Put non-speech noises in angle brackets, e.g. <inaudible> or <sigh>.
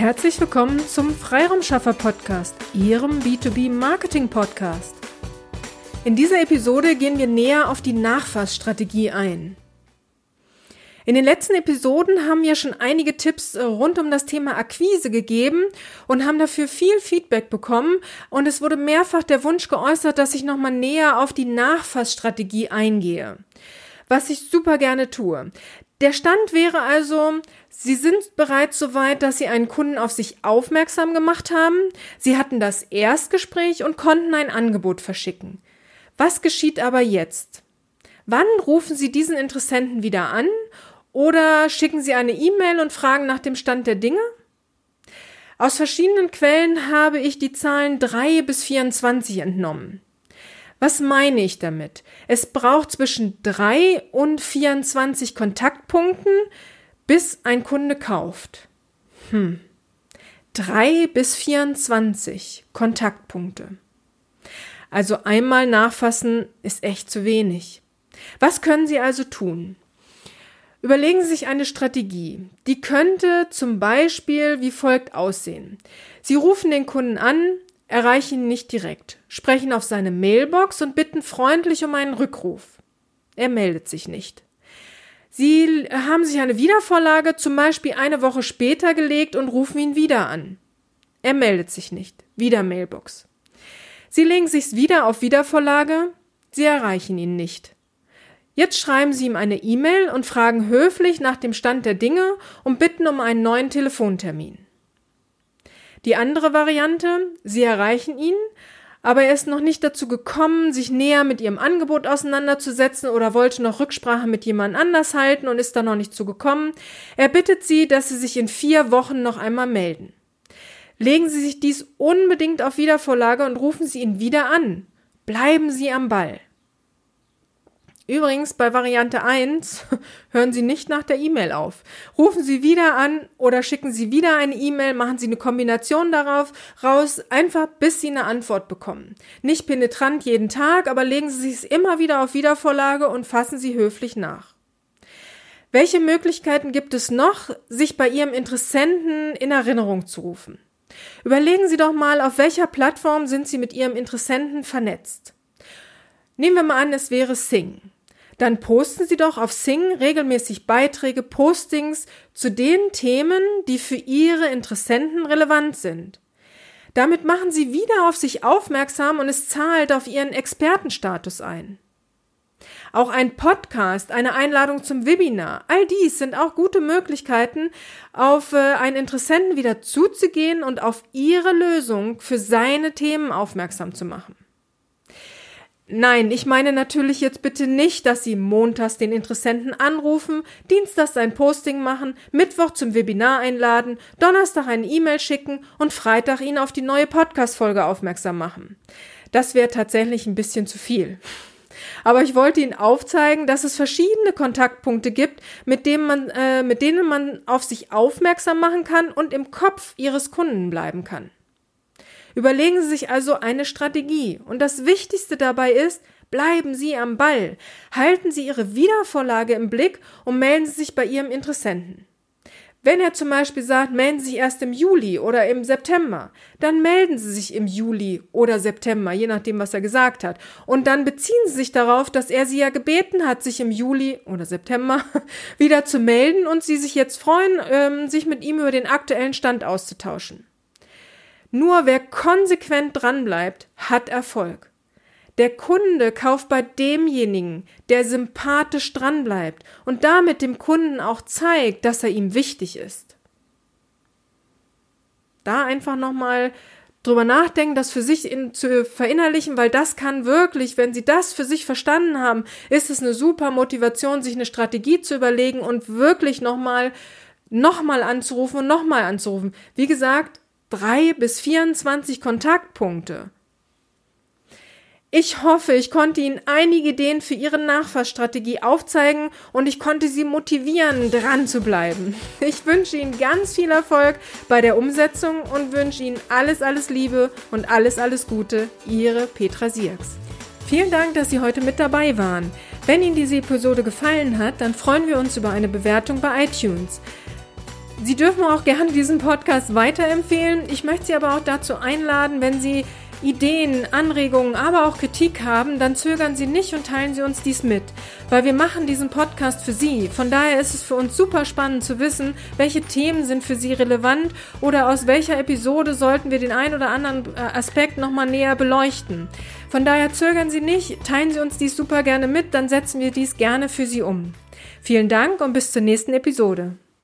Herzlich willkommen zum Freiraumschaffer Podcast, Ihrem B2B Marketing Podcast. In dieser Episode gehen wir näher auf die Nachfassstrategie ein. In den letzten Episoden haben wir schon einige Tipps rund um das Thema Akquise gegeben und haben dafür viel Feedback bekommen und es wurde mehrfach der Wunsch geäußert, dass ich nochmal näher auf die Nachfassstrategie eingehe. Was ich super gerne tue. Der Stand wäre also, Sie sind bereits so weit, dass Sie einen Kunden auf sich aufmerksam gemacht haben. Sie hatten das Erstgespräch und konnten ein Angebot verschicken. Was geschieht aber jetzt? Wann rufen Sie diesen Interessenten wieder an oder schicken Sie eine E-Mail und fragen nach dem Stand der Dinge? Aus verschiedenen Quellen habe ich die Zahlen 3 bis 24 entnommen. Was meine ich damit? Es braucht zwischen drei und 24 Kontaktpunkten, bis ein Kunde kauft. Hm. Drei bis 24 Kontaktpunkte. Also einmal nachfassen ist echt zu wenig. Was können Sie also tun? Überlegen Sie sich eine Strategie. Die könnte zum Beispiel wie folgt aussehen. Sie rufen den Kunden an, erreichen ihn nicht direkt, sprechen auf seine Mailbox und bitten freundlich um einen Rückruf. Er meldet sich nicht. Sie haben sich eine Wiedervorlage zum Beispiel eine Woche später gelegt und rufen ihn wieder an. Er meldet sich nicht. Wieder Mailbox. Sie legen sich's wieder auf Wiedervorlage. Sie erreichen ihn nicht. Jetzt schreiben Sie ihm eine E-Mail und fragen höflich nach dem Stand der Dinge und bitten um einen neuen Telefontermin. Die andere Variante, Sie erreichen ihn, aber er ist noch nicht dazu gekommen, sich näher mit ihrem Angebot auseinanderzusetzen oder wollte noch Rücksprache mit jemand anders halten und ist da noch nicht zu gekommen. Er bittet sie, dass sie sich in vier Wochen noch einmal melden. Legen Sie sich dies unbedingt auf Wiedervorlage und rufen Sie ihn wieder an. Bleiben Sie am Ball. Übrigens, bei Variante 1 <laughs> hören Sie nicht nach der E-Mail auf. Rufen Sie wieder an oder schicken Sie wieder eine E-Mail, machen Sie eine Kombination darauf raus, einfach bis Sie eine Antwort bekommen. Nicht penetrant jeden Tag, aber legen Sie es immer wieder auf Wiedervorlage und fassen Sie höflich nach. Welche Möglichkeiten gibt es noch, sich bei Ihrem Interessenten in Erinnerung zu rufen? Überlegen Sie doch mal, auf welcher Plattform sind Sie mit Ihrem Interessenten vernetzt. Nehmen wir mal an, es wäre Sing dann posten Sie doch auf Sing regelmäßig Beiträge, Postings zu den Themen, die für Ihre Interessenten relevant sind. Damit machen Sie wieder auf sich aufmerksam und es zahlt auf Ihren Expertenstatus ein. Auch ein Podcast, eine Einladung zum Webinar, all dies sind auch gute Möglichkeiten, auf äh, einen Interessenten wieder zuzugehen und auf Ihre Lösung für seine Themen aufmerksam zu machen. Nein, ich meine natürlich jetzt bitte nicht, dass Sie montags den Interessenten anrufen, dienstags ein Posting machen, Mittwoch zum Webinar einladen, Donnerstag eine E-Mail schicken und Freitag ihn auf die neue Podcast-Folge aufmerksam machen. Das wäre tatsächlich ein bisschen zu viel. Aber ich wollte Ihnen aufzeigen, dass es verschiedene Kontaktpunkte gibt, mit denen man, äh, mit denen man auf sich aufmerksam machen kann und im Kopf Ihres Kunden bleiben kann. Überlegen Sie sich also eine Strategie. Und das Wichtigste dabei ist, bleiben Sie am Ball. Halten Sie Ihre Wiedervorlage im Blick und melden Sie sich bei Ihrem Interessenten. Wenn er zum Beispiel sagt, melden Sie sich erst im Juli oder im September, dann melden Sie sich im Juli oder September, je nachdem, was er gesagt hat. Und dann beziehen Sie sich darauf, dass er Sie ja gebeten hat, sich im Juli oder September <laughs> wieder zu melden und Sie sich jetzt freuen, ähm, sich mit ihm über den aktuellen Stand auszutauschen. Nur wer konsequent dranbleibt, hat Erfolg. Der Kunde kauft bei demjenigen, der sympathisch dranbleibt und damit dem Kunden auch zeigt, dass er ihm wichtig ist. Da einfach nochmal drüber nachdenken, das für sich in, zu verinnerlichen, weil das kann wirklich, wenn Sie das für sich verstanden haben, ist es eine super Motivation, sich eine Strategie zu überlegen und wirklich nochmal, nochmal anzurufen und nochmal anzurufen. Wie gesagt, drei bis 24 Kontaktpunkte. Ich hoffe, ich konnte Ihnen einige Ideen für Ihre Nachfassstrategie aufzeigen und ich konnte Sie motivieren, dran zu bleiben. Ich wünsche Ihnen ganz viel Erfolg bei der Umsetzung und wünsche Ihnen alles, alles Liebe und alles, alles Gute. Ihre Petra Sierks. Vielen Dank, dass Sie heute mit dabei waren. Wenn Ihnen diese Episode gefallen hat, dann freuen wir uns über eine Bewertung bei iTunes. Sie dürfen auch gerne diesen Podcast weiterempfehlen. Ich möchte Sie aber auch dazu einladen, wenn Sie Ideen, Anregungen, aber auch Kritik haben, dann zögern Sie nicht und teilen Sie uns dies mit, weil wir machen diesen Podcast für Sie. Von daher ist es für uns super spannend zu wissen, welche Themen sind für Sie relevant oder aus welcher Episode sollten wir den ein oder anderen äh, Aspekt nochmal näher beleuchten. Von daher zögern Sie nicht, teilen Sie uns dies super gerne mit, dann setzen wir dies gerne für Sie um. Vielen Dank und bis zur nächsten Episode.